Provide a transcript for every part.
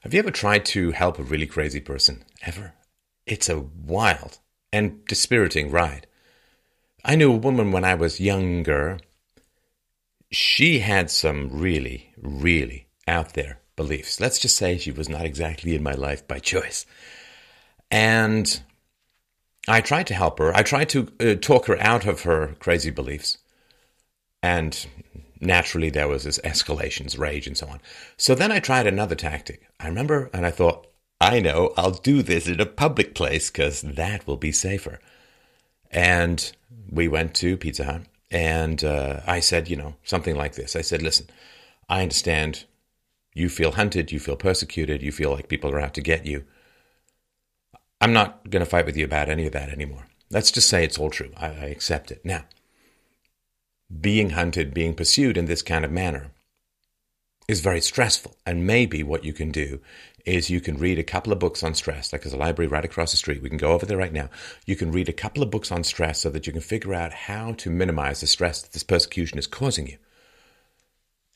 Have you ever tried to help a really crazy person? Ever? It's a wild and dispiriting ride. I knew a woman when I was younger. She had some really, really out there beliefs. Let's just say she was not exactly in my life by choice. And I tried to help her. I tried to uh, talk her out of her crazy beliefs. And naturally, there was this escalations, rage, and so on. So then I tried another tactic. I remember, and I thought, I know, I'll do this in a public place because that will be safer. And we went to Pizza Hut, and uh, I said, you know, something like this. I said, listen, I understand you feel hunted, you feel persecuted, you feel like people are out to get you. I'm not going to fight with you about any of that anymore. Let's just say it's all true. I, I accept it. Now, being hunted, being pursued in this kind of manner is very stressful. And maybe what you can do is you can read a couple of books on stress. Like there's a library right across the street. We can go over there right now. You can read a couple of books on stress so that you can figure out how to minimize the stress that this persecution is causing you.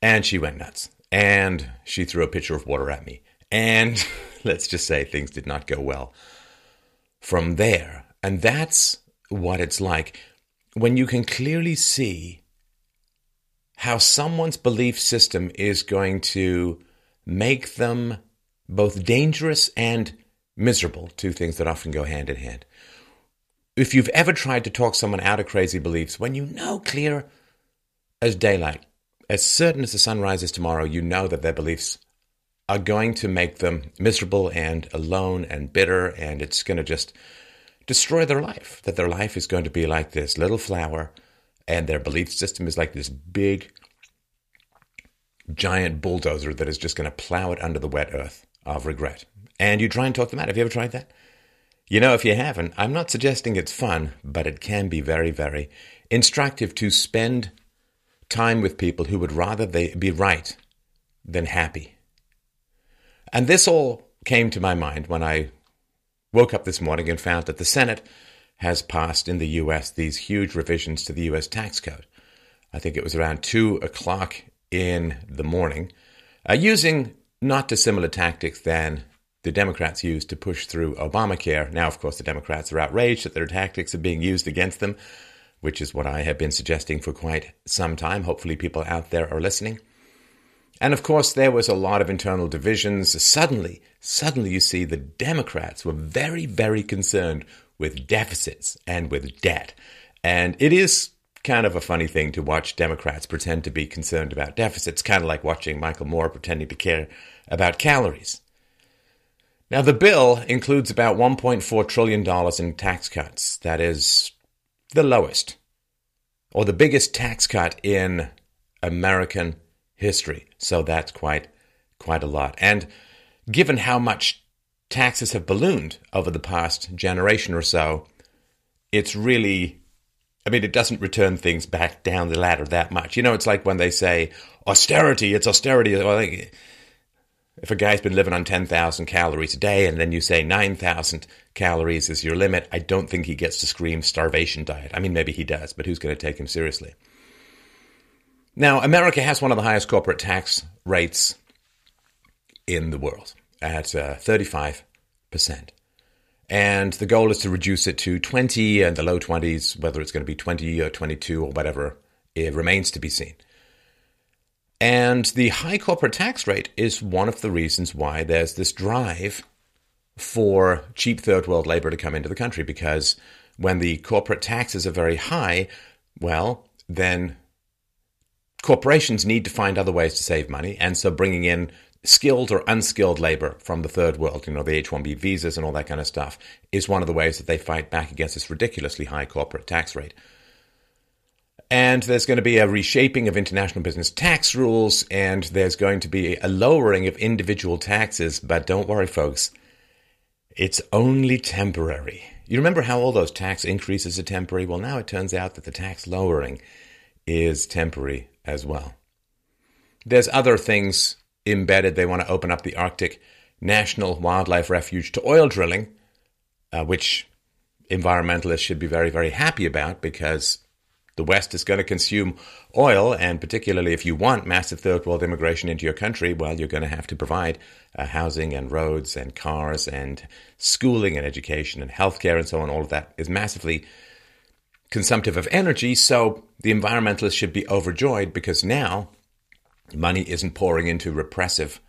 And she went nuts. And she threw a pitcher of water at me. And let's just say things did not go well from there. And that's what it's like when you can clearly see how someone's belief system is going to make them both dangerous and miserable, two things that often go hand in hand. If you've ever tried to talk someone out of crazy beliefs, when you know clear as daylight, as certain as the sun rises tomorrow, you know that their beliefs are going to make them miserable and alone and bitter, and it's going to just destroy their life. That their life is going to be like this little flower, and their belief system is like this big, giant bulldozer that is just going to plow it under the wet earth of regret. And you try and talk them out. Have you ever tried that? You know, if you haven't, I'm not suggesting it's fun, but it can be very, very instructive to spend time with people who would rather they be right than happy. And this all came to my mind when I woke up this morning and found that the Senate has passed in the US these huge revisions to the US tax code. I think it was around 2 o'clock in the morning, uh, using not dissimilar tactics than the Democrats used to push through Obamacare. Now, of course, the Democrats are outraged that their tactics are being used against them, which is what I have been suggesting for quite some time. Hopefully, people out there are listening. And of course, there was a lot of internal divisions. Suddenly, suddenly you see the Democrats were very, very concerned with deficits and with debt. And it is kind of a funny thing to watch Democrats pretend to be concerned about deficits, kind of like watching Michael Moore pretending to care about calories. Now, the bill includes about $1.4 trillion in tax cuts. That is the lowest or the biggest tax cut in American history. So that's quite, quite a lot. And given how much taxes have ballooned over the past generation or so, it's really I mean, it doesn't return things back down the ladder that much. You know, it's like when they say austerity, it's austerity. Well, if a guy's been living on 10,000 calories a day and then you say 9,000 calories is your limit, I don't think he gets to scream starvation diet. I mean, maybe he does, but who's going to take him seriously? Now, America has one of the highest corporate tax rates in the world at uh, 35%. And the goal is to reduce it to 20 and the low 20s, whether it's going to be 20 or 22 or whatever, it remains to be seen. And the high corporate tax rate is one of the reasons why there's this drive for cheap third world labor to come into the country because when the corporate taxes are very high, well, then corporations need to find other ways to save money. And so bringing in skilled or unskilled labor from the third world, you know, the H 1B visas and all that kind of stuff, is one of the ways that they fight back against this ridiculously high corporate tax rate. And there's going to be a reshaping of international business tax rules, and there's going to be a lowering of individual taxes. But don't worry, folks, it's only temporary. You remember how all those tax increases are temporary? Well, now it turns out that the tax lowering is temporary as well. There's other things embedded. They want to open up the Arctic National Wildlife Refuge to oil drilling, uh, which environmentalists should be very, very happy about because The West is going to consume oil, and particularly if you want massive third world immigration into your country, well, you're going to have to provide uh, housing and roads and cars and schooling and education and healthcare and so on. All of that is massively consumptive of energy. So the environmentalists should be overjoyed because now money isn't pouring into repressive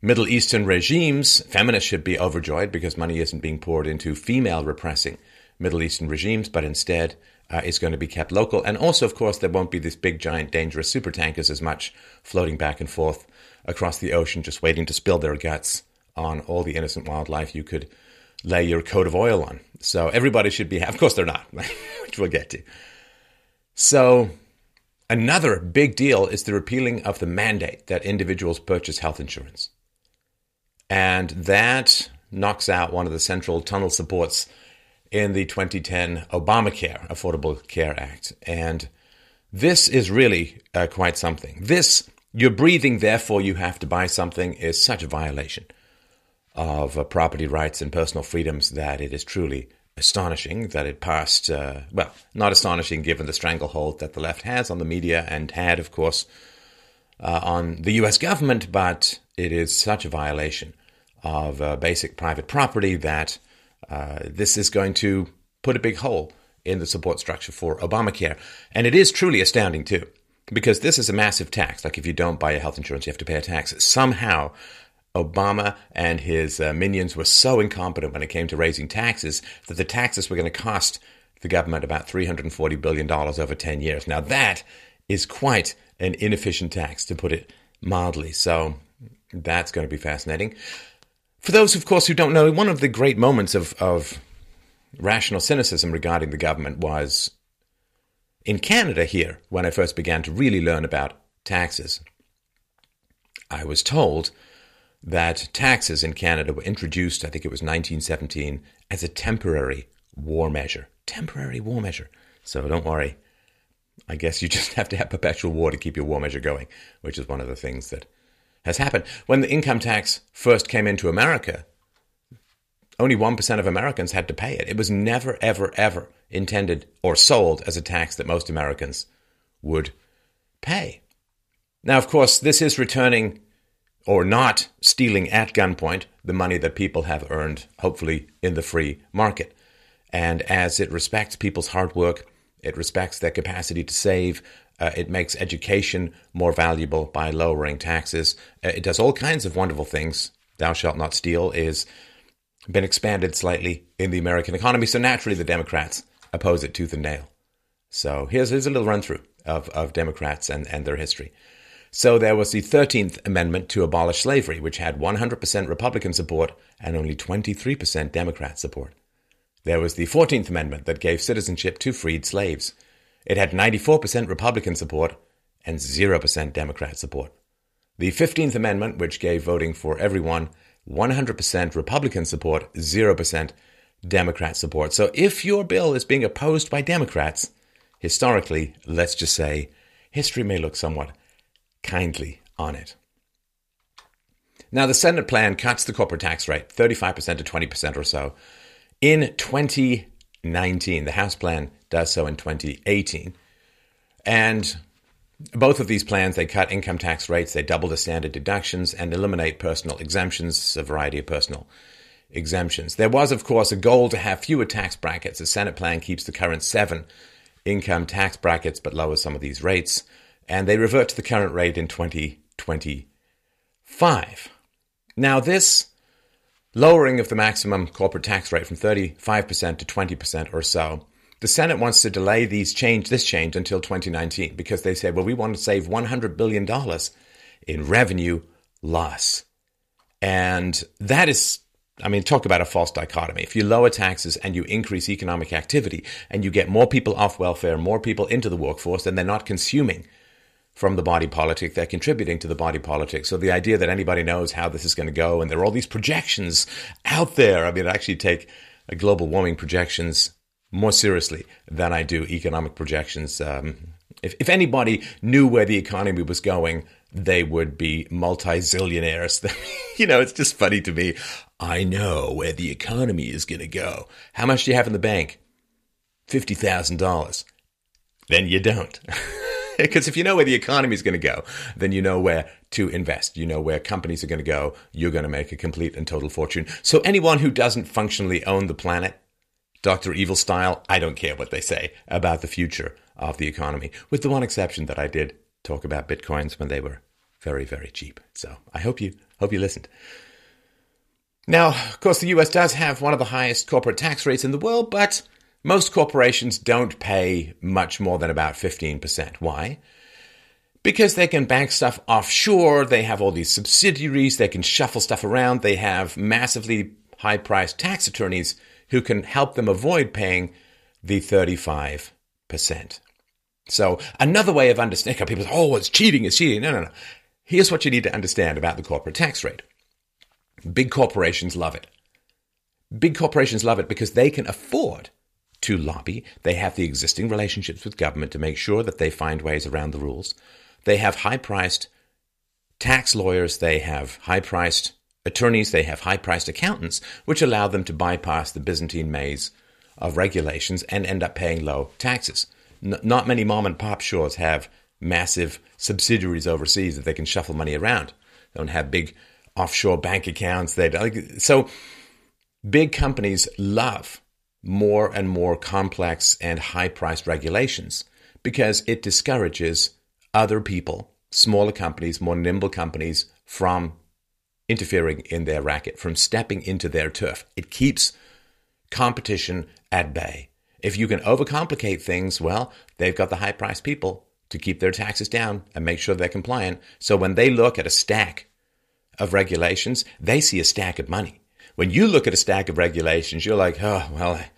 Middle Eastern regimes. Feminists should be overjoyed because money isn't being poured into female repressing Middle Eastern regimes, but instead uh, is going to be kept local. And also, of course, there won't be this big, giant, dangerous super tankers as much floating back and forth across the ocean, just waiting to spill their guts on all the innocent wildlife you could lay your coat of oil on. So everybody should be, of course, they're not, which we'll get to. So another big deal is the repealing of the mandate that individuals purchase health insurance. And that knocks out one of the central tunnel supports in the 2010 Obamacare Affordable Care Act. And this is really uh, quite something. This, you're breathing, therefore you have to buy something, is such a violation of uh, property rights and personal freedoms that it is truly astonishing that it passed. Uh, well, not astonishing given the stranglehold that the left has on the media and had, of course, uh, on the US government, but it is such a violation of uh, basic private property that uh, this is going to put a big hole in the support structure for Obamacare. And it is truly astounding, too, because this is a massive tax. Like if you don't buy a health insurance, you have to pay a tax. Somehow, Obama and his uh, minions were so incompetent when it came to raising taxes that the taxes were going to cost the government about $340 billion over 10 years. Now, that is quite an inefficient tax, to put it mildly. So, that's going to be fascinating. For those, of course, who don't know, one of the great moments of, of rational cynicism regarding the government was in Canada here, when I first began to really learn about taxes. I was told that taxes in Canada were introduced, I think it was 1917, as a temporary war measure. Temporary war measure. So don't worry. I guess you just have to have perpetual war to keep your war measure going, which is one of the things that has happened. When the income tax first came into America, only 1% of Americans had to pay it. It was never, ever, ever intended or sold as a tax that most Americans would pay. Now, of course, this is returning or not stealing at gunpoint the money that people have earned, hopefully, in the free market. And as it respects people's hard work, it respects their capacity to save, uh, it makes education more valuable by lowering taxes. Uh, it does all kinds of wonderful things. Thou shalt not steal is been expanded slightly in the American economy. So naturally, the Democrats oppose it tooth and nail. So here's, here's a little run through of, of Democrats and, and their history. So there was the 13th Amendment to abolish slavery, which had 100% Republican support and only 23% Democrat support. There was the 14th Amendment that gave citizenship to freed slaves. It had 94% Republican support and 0% Democrat support. The 15th Amendment, which gave voting for everyone 100% Republican support, 0% Democrat support. So if your bill is being opposed by Democrats, historically, let's just say, history may look somewhat kindly on it. Now, the Senate plan cuts the corporate tax rate 35% to 20% or so. In 2019, the House plan does so in 2018. And both of these plans, they cut income tax rates, they double the standard deductions, and eliminate personal exemptions, a variety of personal exemptions. There was, of course, a goal to have fewer tax brackets. The Senate plan keeps the current seven income tax brackets but lowers some of these rates, and they revert to the current rate in 2025. Now, this lowering of the maximum corporate tax rate from 35% to 20% or so the Senate wants to delay these change this change until 2019 because they say, well, we want to save 100 billion dollars in revenue loss, and that is. I mean, talk about a false dichotomy. If you lower taxes and you increase economic activity and you get more people off welfare, more people into the workforce, then they're not consuming from the body politic. They're contributing to the body politic. So the idea that anybody knows how this is going to go and there are all these projections out there. I mean, I actually take global warming projections more seriously than I do economic projections. Um, if, if anybody knew where the economy was going, they would be multi-zillionaires. you know, it's just funny to me. I know where the economy is going to go. How much do you have in the bank? $50,000. then you don't. Because if you know where the economy is going to go, then you know where to invest. You know where companies are going to go. You're going to make a complete and total fortune. So anyone who doesn't functionally own the planet, Dr. Evil style, I don't care what they say about the future of the economy, with the one exception that I did talk about bitcoins when they were very, very cheap. So I hope you hope you listened. Now, of course, the US does have one of the highest corporate tax rates in the world, but most corporations don't pay much more than about 15%. Why? Because they can bank stuff offshore, they have all these subsidiaries, they can shuffle stuff around, they have massively high priced tax attorneys who can help them avoid paying the 35%. So, another way of understanding, people say, oh, it's cheating, it's cheating. No, no, no. Here's what you need to understand about the corporate tax rate big corporations love it. Big corporations love it because they can afford to lobby. They have the existing relationships with government to make sure that they find ways around the rules. They have high priced tax lawyers, they have high priced attorneys, they have high priced accountants, which allow them to bypass the Byzantine maze of regulations and end up paying low taxes. N- not many mom and pop shows have massive subsidiaries overseas that they can shuffle money around. They don't have big offshore bank accounts. They like so big companies love more and more complex and high priced regulations because it discourages other people, smaller companies, more nimble companies from interfering in their racket, from stepping into their turf. It keeps competition at bay. If you can overcomplicate things, well, they've got the high priced people to keep their taxes down and make sure they're compliant. So when they look at a stack of regulations, they see a stack of money. When you look at a stack of regulations, you're like, oh, well, I,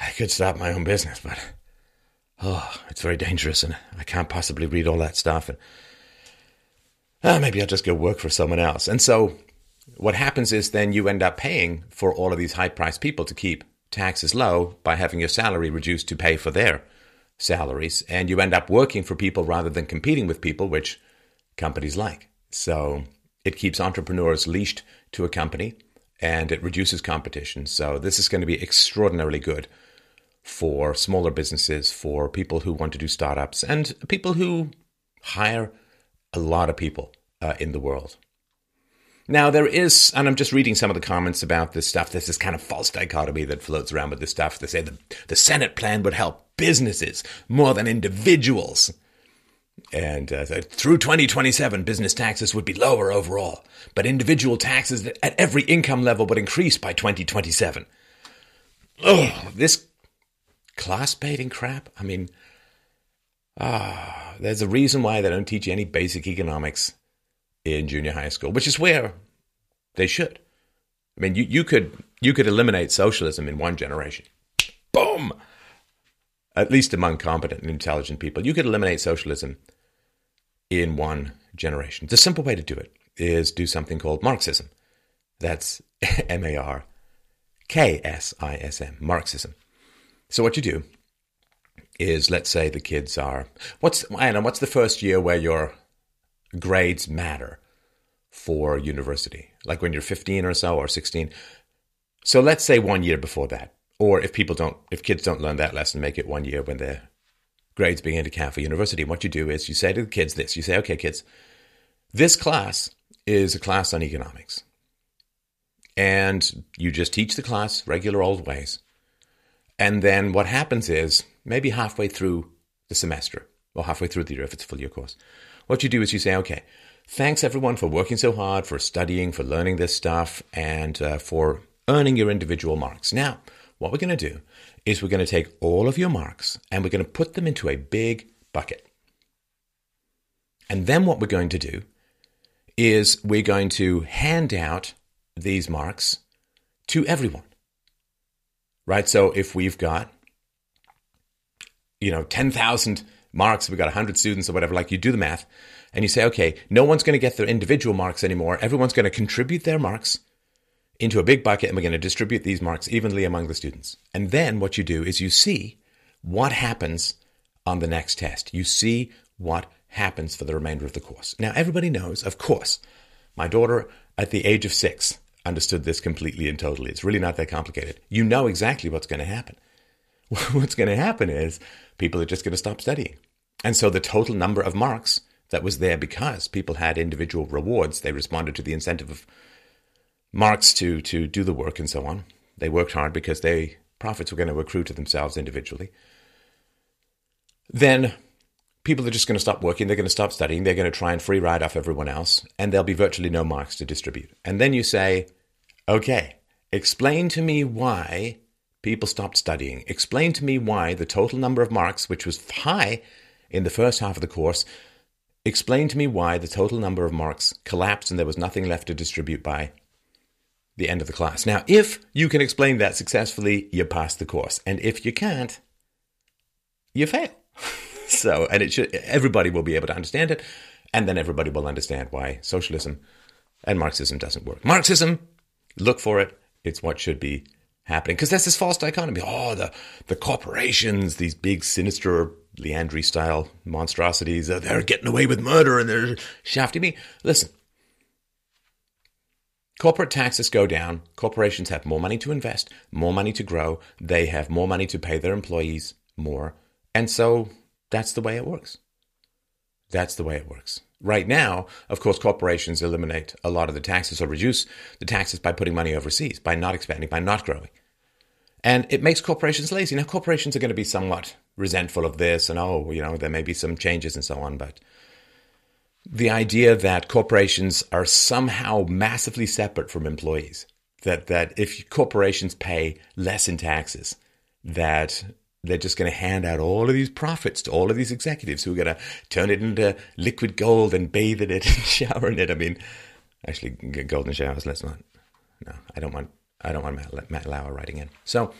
I could start my own business, but oh, it's very dangerous and I can't possibly read all that stuff. And oh, maybe I'll just go work for someone else. And so what happens is then you end up paying for all of these high priced people to keep taxes low by having your salary reduced to pay for their salaries. And you end up working for people rather than competing with people, which companies like. So it keeps entrepreneurs leashed to a company and it reduces competition. So this is going to be extraordinarily good for smaller businesses, for people who want to do startups, and people who hire a lot of people uh, in the world. Now, there is, and I'm just reading some of the comments about this stuff. There's this kind of false dichotomy that floats around with this stuff. They say the, the Senate plan would help businesses more than individuals. And uh, through 2027, business taxes would be lower overall, but individual taxes at every income level would increase by 2027. Oh, this class baiting crap. I mean, ah, there's a reason why they don't teach you any basic economics in junior high school, which is where they should. I mean, you, you could you could eliminate socialism in one generation. Boom. At least among competent and intelligent people, you could eliminate socialism in one generation. The simple way to do it is do something called Marksism. That's M A R K S I S M, Marksism. So what you do is, let's say the kids are what's know what's the first year where your grades matter for university, like when you're 15 or so or 16. So let's say one year before that, or if people don't, if kids don't learn that lesson, make it one year when they're grades begin to count for university. What you do is you say to the kids this you say, okay, kids, this class is a class on economics. And you just teach the class regular old ways. And then what happens is maybe halfway through the semester, or halfway through the year if it's a full year course, what you do is you say, okay, thanks everyone for working so hard, for studying, for learning this stuff, and uh, for earning your individual marks. Now, what we're going to do is we're going to take all of your marks and we're going to put them into a big bucket. And then what we're going to do is we're going to hand out these marks to everyone. Right? So if we've got, you know, 10,000 marks, we've got 100 students or whatever, like you do the math and you say, okay, no one's going to get their individual marks anymore. Everyone's going to contribute their marks into a big bucket and we're going to distribute these marks evenly among the students. And then what you do is you see what happens on the next test. You see what happens for the remainder of the course. Now, everybody knows, of course, my daughter at the age of six understood this completely and totally. It's really not that complicated. You know exactly what's going to happen. what's going to happen is people are just going to stop studying. And so the total number of marks that was there because people had individual rewards, they responded to the incentive of marks to, to do the work and so on. They worked hard because they profits were going to accrue to themselves individually. Then people are just going to stop working, they're going to stop studying, they're going to try and free ride off everyone else, and there'll be virtually no marks to distribute. And then you say, okay, explain to me why people stopped studying. Explain to me why the total number of marks, which was high in the first half of the course, explain to me why the total number of marks collapsed and there was nothing left to distribute by the end of the class. Now, if you can explain that successfully, you pass the course. And if you can't, you fail. so, and it should, everybody will be able to understand it. And then everybody will understand why socialism and Marxism doesn't work. Marxism, look for it. It's what should be happening because there's this false dichotomy. Oh, the the corporations, these big sinister Leandri style monstrosities, uh, they're getting away with murder and they're shafting me. Listen, corporate taxes go down. Corporations have more money to invest, more money to grow. They have more money to pay their employees more, and so that's the way it works. That's the way it works. Right now, of course, corporations eliminate a lot of the taxes or reduce the taxes by putting money overseas, by not expanding, by not growing. And it makes corporations lazy. Now, corporations are going to be somewhat resentful of this, and oh, you know, there may be some changes and so on, but the idea that corporations are somehow massively separate from employees, that, that if corporations pay less in taxes, that they're just going to hand out all of these profits to all of these executives who are going to turn it into liquid gold and bathe in it and shower in it. I mean, actually, golden showers. Let's not. No, I don't want I don't want Matt, Matt Lauer writing in. So,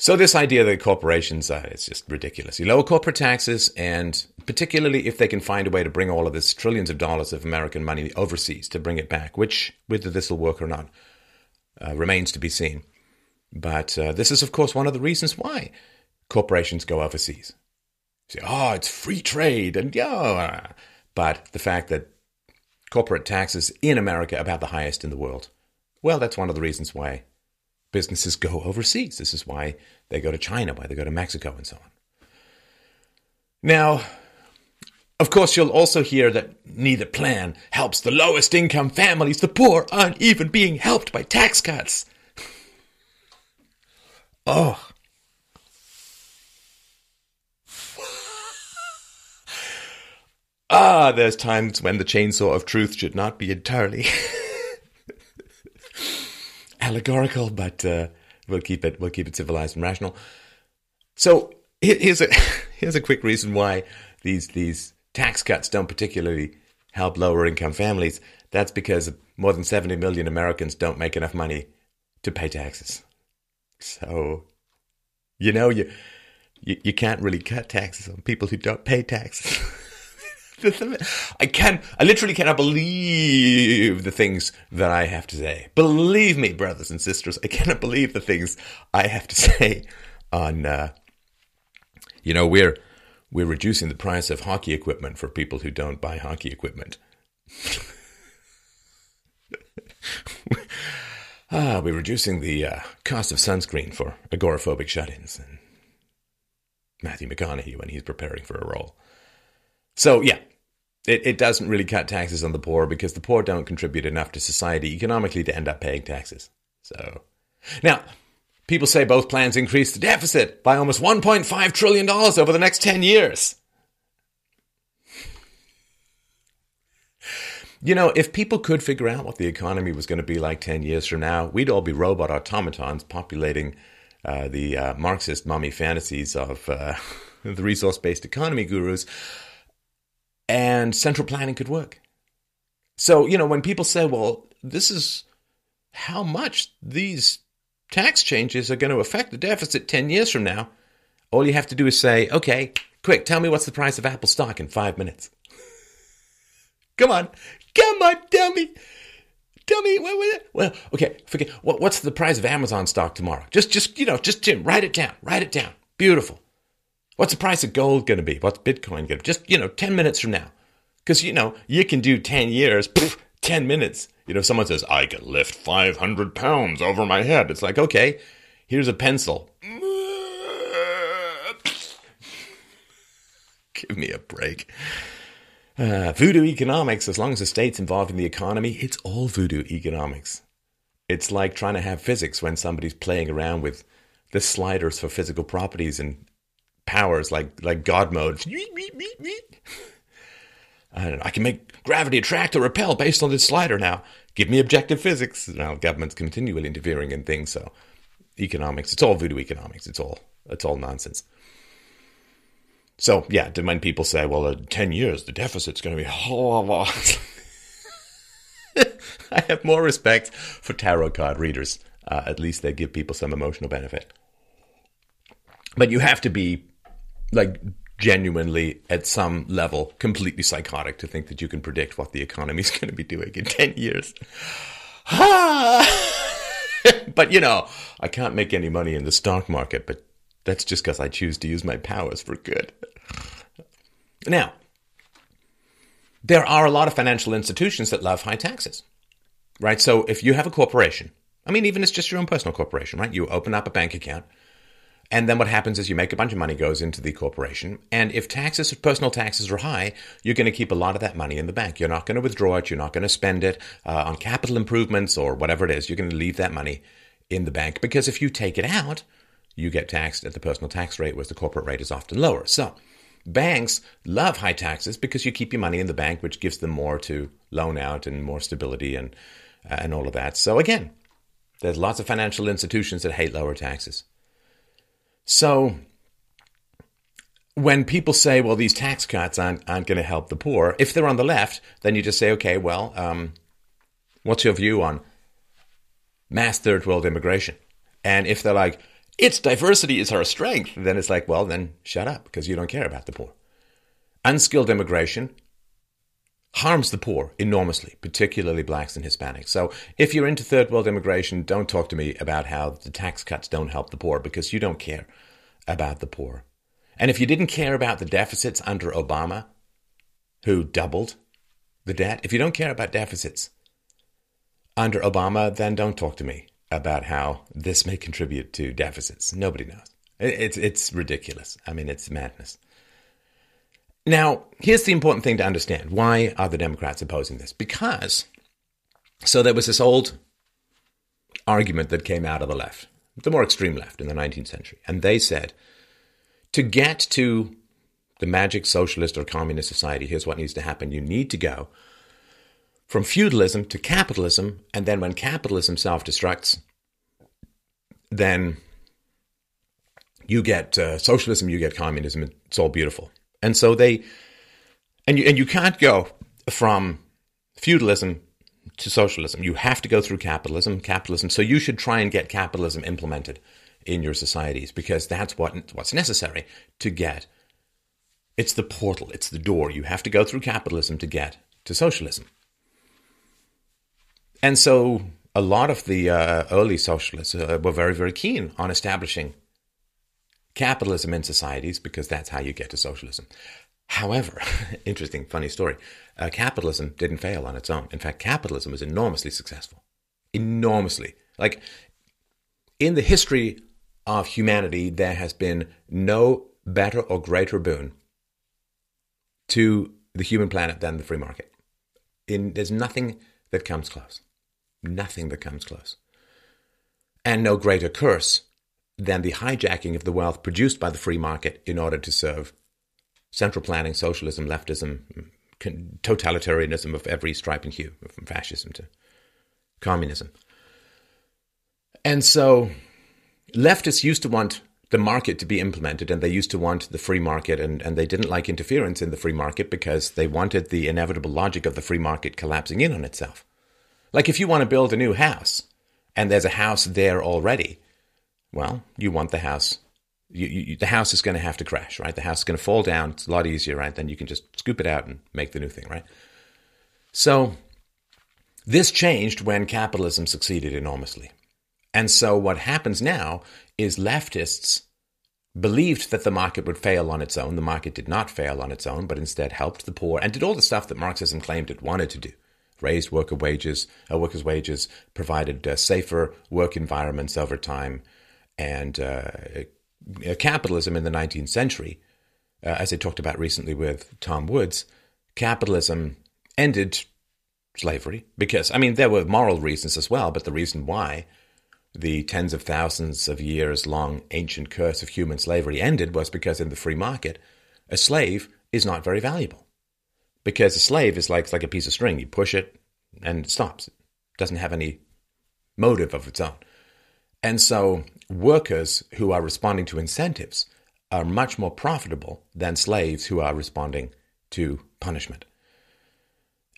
so this idea that corporations, uh, it's just ridiculous. You lower corporate taxes, and particularly if they can find a way to bring all of this trillions of dollars of American money overseas to bring it back, which whether this will work or not uh, remains to be seen. But uh, this is, of course, one of the reasons why corporations go overseas. You say, oh, it's free trade, and yeah, but the fact that corporate taxes in America are about the highest in the world well, that's one of the reasons why businesses go overseas. This is why they go to China, why they go to Mexico, and so on. Now, of course, you'll also hear that neither plan helps the lowest income families. The poor aren't even being helped by tax cuts. Oh. ah, there's times when the chainsaw of truth should not be entirely allegorical, but uh, we'll keep it we'll keep it civilized and rational. So here's a here's a quick reason why these these tax cuts don't particularly help lower income families. That's because more than 70 million Americans don't make enough money to pay taxes. So, you know, you you, you can't really cut taxes on people who don't pay taxes. I can I literally cannot believe the things that I have to say. Believe me, brothers and sisters, I cannot believe the things I have to say on uh, you know, we're we're reducing the price of hockey equipment for people who don't buy hockey equipment. ah, we're reducing the uh, cost of sunscreen for agoraphobic shut-ins and Matthew McConaughey when he's preparing for a role. So yeah, it, it doesn't really cut taxes on the poor because the poor don't contribute enough to society economically to end up paying taxes. So now, people say both plans increase the deficit by almost $1.5 trillion over the next 10 years. You know, if people could figure out what the economy was going to be like 10 years from now, we'd all be robot automatons populating uh, the uh, Marxist mummy fantasies of uh, the resource based economy gurus and central planning could work. So, you know, when people say, well, this is how much these tax changes are going to affect the deficit 10 years from now, all you have to do is say, okay, quick, tell me what's the price of Apple stock in five minutes. Come on, come on, tell me. Tell me, what, well, okay, forget, what, what's the price of Amazon stock tomorrow? Just, just, you know, just Jim, write it down, write it down. Beautiful. What's the price of gold going to be? What's Bitcoin going to be? Just, you know, 10 minutes from now. Because, you know, you can do 10 years, poof, 10 minutes. You know, if someone says, I can lift 500 pounds over my head, it's like, okay, here's a pencil. Give me a break. Uh, voodoo economics, as long as the state's involved in the economy, it's all voodoo economics. It's like trying to have physics when somebody's playing around with the sliders for physical properties and powers like like God mode. I know. I can make gravity attract or repel based on this slider now. Give me objective physics. Now government's continually interfering in things, so economics. It's all voodoo economics. It's all it's all nonsense. So yeah, to when people say, "Well, in ten years the deficit's going to be," I have more respect for tarot card readers. Uh, at least they give people some emotional benefit. But you have to be like genuinely at some level completely psychotic to think that you can predict what the economy is going to be doing in 10 years. but you know, I can't make any money in the stock market, but that's just because I choose to use my powers for good. Now, there are a lot of financial institutions that love high taxes, right? So if you have a corporation, I mean, even it's just your own personal corporation, right? You open up a bank account and then what happens is you make a bunch of money goes into the corporation. And if taxes, personal taxes are high, you're going to keep a lot of that money in the bank. You're not going to withdraw it. You're not going to spend it uh, on capital improvements or whatever it is. You're going to leave that money in the bank because if you take it out, you get taxed at the personal tax rate, whereas the corporate rate is often lower. So banks love high taxes because you keep your money in the bank, which gives them more to loan out and more stability and uh, and all of that. So again, there's lots of financial institutions that hate lower taxes. So when people say, well, these tax cuts aren't, aren't going to help the poor, if they're on the left, then you just say, okay, well, um, what's your view on mass third world immigration? And if they're like, its diversity is our strength, then it's like, well, then shut up because you don't care about the poor. Unskilled immigration harms the poor enormously, particularly blacks and Hispanics. So if you're into third world immigration, don't talk to me about how the tax cuts don't help the poor because you don't care about the poor. And if you didn't care about the deficits under Obama, who doubled the debt, if you don't care about deficits under Obama, then don't talk to me about how this may contribute to deficits. Nobody knows. It's, it's ridiculous. I mean, it's madness. Now, here's the important thing to understand. Why are the Democrats opposing this? Because, so there was this old argument that came out of the left, the more extreme left in the 19th century, and they said to get to the magic socialist or communist society, here's what needs to happen. You need to go from feudalism to capitalism, and then when capitalism self destructs, then you get uh, socialism, you get communism. It's all beautiful. And so they, and you, and you can't go from feudalism to socialism. You have to go through capitalism, capitalism. So you should try and get capitalism implemented in your societies because that's what what's necessary to get. It's the portal, it's the door. You have to go through capitalism to get to socialism. And so a lot of the uh, early socialists uh, were very, very keen on establishing capitalism in societies because that's how you get to socialism. However, interesting, funny story. Uh, capitalism didn't fail on its own. In fact, capitalism was enormously successful. Enormously. Like, in the history of humanity, there has been no better or greater boon to the human planet than the free market. In, there's nothing that comes close. Nothing that comes close. And no greater curse than the hijacking of the wealth produced by the free market in order to serve central planning, socialism, leftism, totalitarianism of every stripe and hue, from fascism to communism. And so leftists used to want the market to be implemented and they used to want the free market and, and they didn't like interference in the free market because they wanted the inevitable logic of the free market collapsing in on itself. Like if you want to build a new house and there's a house there already, well, you want the house. You, you, the house is going to have to crash, right? The house is going to fall down. It's a lot easier, right? Then you can just scoop it out and make the new thing, right? So this changed when capitalism succeeded enormously. And so what happens now is leftists believed that the market would fail on its own. The market did not fail on its own, but instead helped the poor and did all the stuff that Marxism claimed it wanted to do. Raised worker wages, uh, workers' wages, provided uh, safer work environments over time, and uh, capitalism in the 19th century uh, as I talked about recently with Tom Woods, capitalism ended slavery because, I mean, there were moral reasons as well, but the reason why the tens of thousands of years long ancient curse of human slavery ended was because in the free market, a slave is not very valuable. Because a slave is like, like a piece of string. You push it and it stops. It doesn't have any motive of its own. And so workers who are responding to incentives are much more profitable than slaves who are responding to punishment.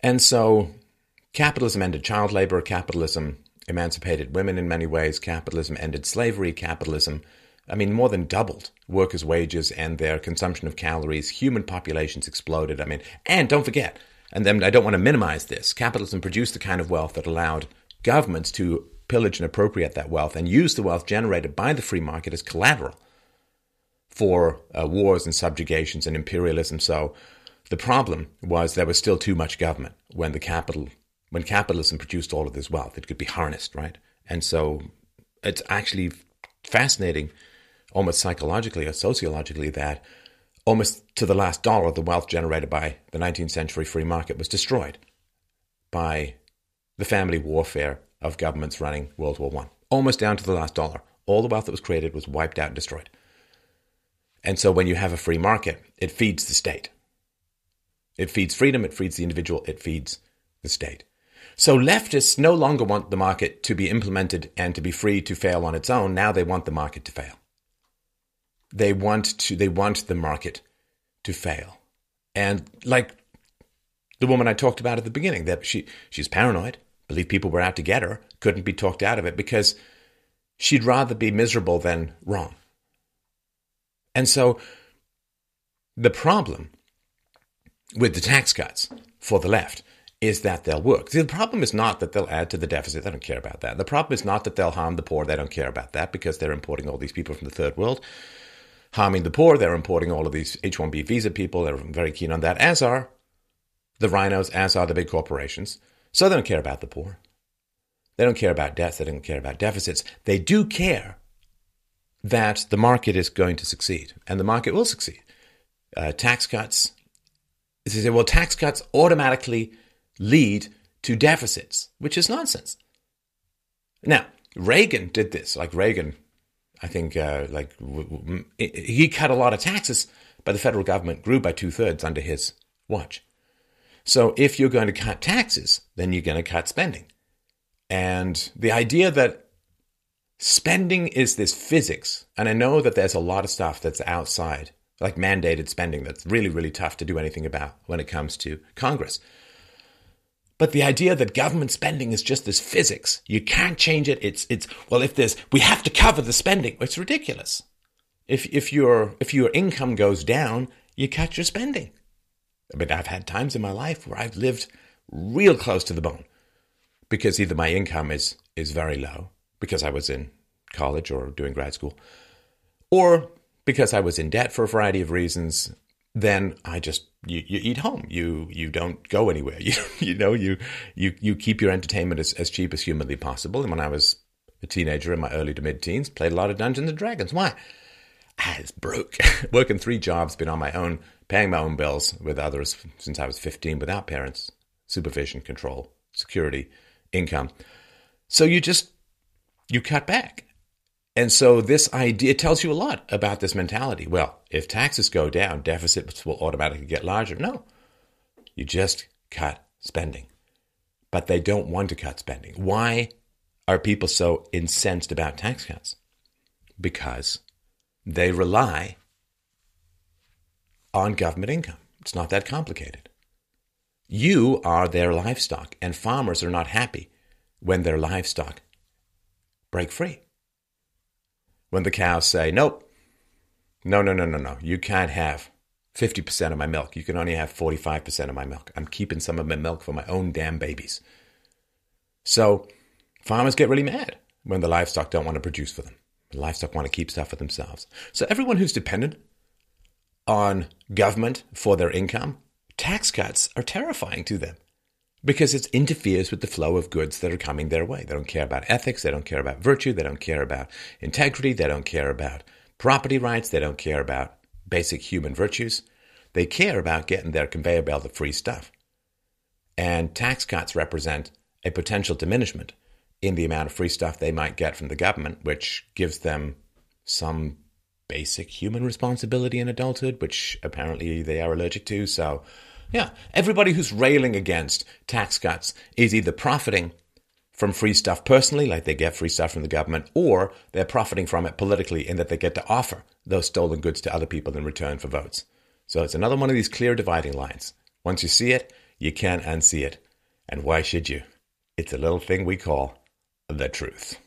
And so capitalism ended child labor, capitalism emancipated women in many ways, capitalism ended slavery, capitalism, I mean, more than doubled workers' wages and their consumption of calories. Human populations exploded. I mean, and don't forget, and then I don't want to minimize this, capitalism produced the kind of wealth that allowed governments to pillage and appropriate that wealth and use the wealth generated by the free market as collateral for uh, wars and subjugations and imperialism. So the problem was there was still too much government when the capital when capitalism produced all of this wealth. It could be harnessed, right? And so it's actually fascinating, almost psychologically or sociologically, that almost to the last dollar, the wealth generated by the 19th century free market was destroyed by the family warfare of governments running World War I. Almost down to the last dollar. All the wealth that was created was wiped out and destroyed. And so when you have a free market, it feeds the state. It feeds freedom, it feeds the individual, it feeds the state. So leftists no longer want the market to be implemented and to be free to fail on its own. Now they want the market to fail. They want to they want the market to fail. And like the woman I talked about at the beginning, that she she's paranoid, believed people were out to get her, couldn't be talked out of it because she'd rather be miserable than wrong. And so the problem with the tax cuts for the left is that they'll work. The problem is not that they'll add to the deficit. They don't care about that. The problem is not that they'll harm the poor. They don't care about that because they're importing all these people from the third world. Harming the poor, they're importing all of these H 1B visa people. They're very keen on that, as are the RINOs, as are the big corporations. So they don't care about the poor. They don't care about debts. They don't care about deficits. They do care that the market is going to succeed, and the market will succeed. Uh, tax cuts. They say, well, tax cuts automatically lead to deficits, which is nonsense. Now, Reagan did this. Like Reagan, I think, uh, like he cut a lot of taxes, but the federal government grew by two thirds under his watch. So if you're going to cut taxes, then you're going to cut spending. And the idea that spending is this physics, and I know that there's a lot of stuff that's outside, like mandated spending, that's really, really tough to do anything about when it comes to Congress. But the idea that government spending is just this physics, you can't change it. It's it's well, if there's we have to cover the spending. It's ridiculous. If if your if your income goes down, you cut your spending. I mean, I've had times in my life where I've lived real close to the bone because either my income is is very low because I was in college or doing grad school, or because I was in debt for a variety of reasons, then I just you, you eat home. You you don't go anywhere. You you know you you you keep your entertainment as, as cheap as humanly possible. And when I was a teenager in my early to mid teens, played a lot of Dungeons and Dragons. Why? Ah, I was broke, working three jobs, been on my own, paying my own bills with others since I was fifteen, without parents, supervision, control, security, income. So you just you cut back. And so this idea tells you a lot about this mentality. Well, if taxes go down, deficits will automatically get larger. No, you just cut spending. But they don't want to cut spending. Why are people so incensed about tax cuts? Because they rely on government income. It's not that complicated. You are their livestock, and farmers are not happy when their livestock break free when the cows say, nope, no, no, no, no, no, you can't have 50% of my milk. You can only have 45% of my milk. I'm keeping some of my milk for my own damn babies. So farmers get really mad when the livestock don't want to produce for them. The livestock want to keep stuff for themselves. So everyone who's dependent on government for their income, tax cuts are terrifying to them because it interferes with the flow of goods that are coming their way. They don't care about ethics, they don't care about virtue, they don't care about integrity, they don't care about property rights, they don't care about basic human virtues. They care about getting their conveyor belt of free stuff. And tax cuts represent a potential diminishment in the amount of free stuff they might get from the government, which gives them some basic human responsibility in adulthood, which apparently they are allergic to. So, yeah, everybody who's railing against tax cuts is either profiting from free stuff personally, like they get free stuff from the government, or they're profiting from it politically in that they get to offer those stolen goods to other people in return for votes. So it's another one of these clear dividing lines. Once you see it, you can't unsee it. And why should you? It's a little thing we call the truth.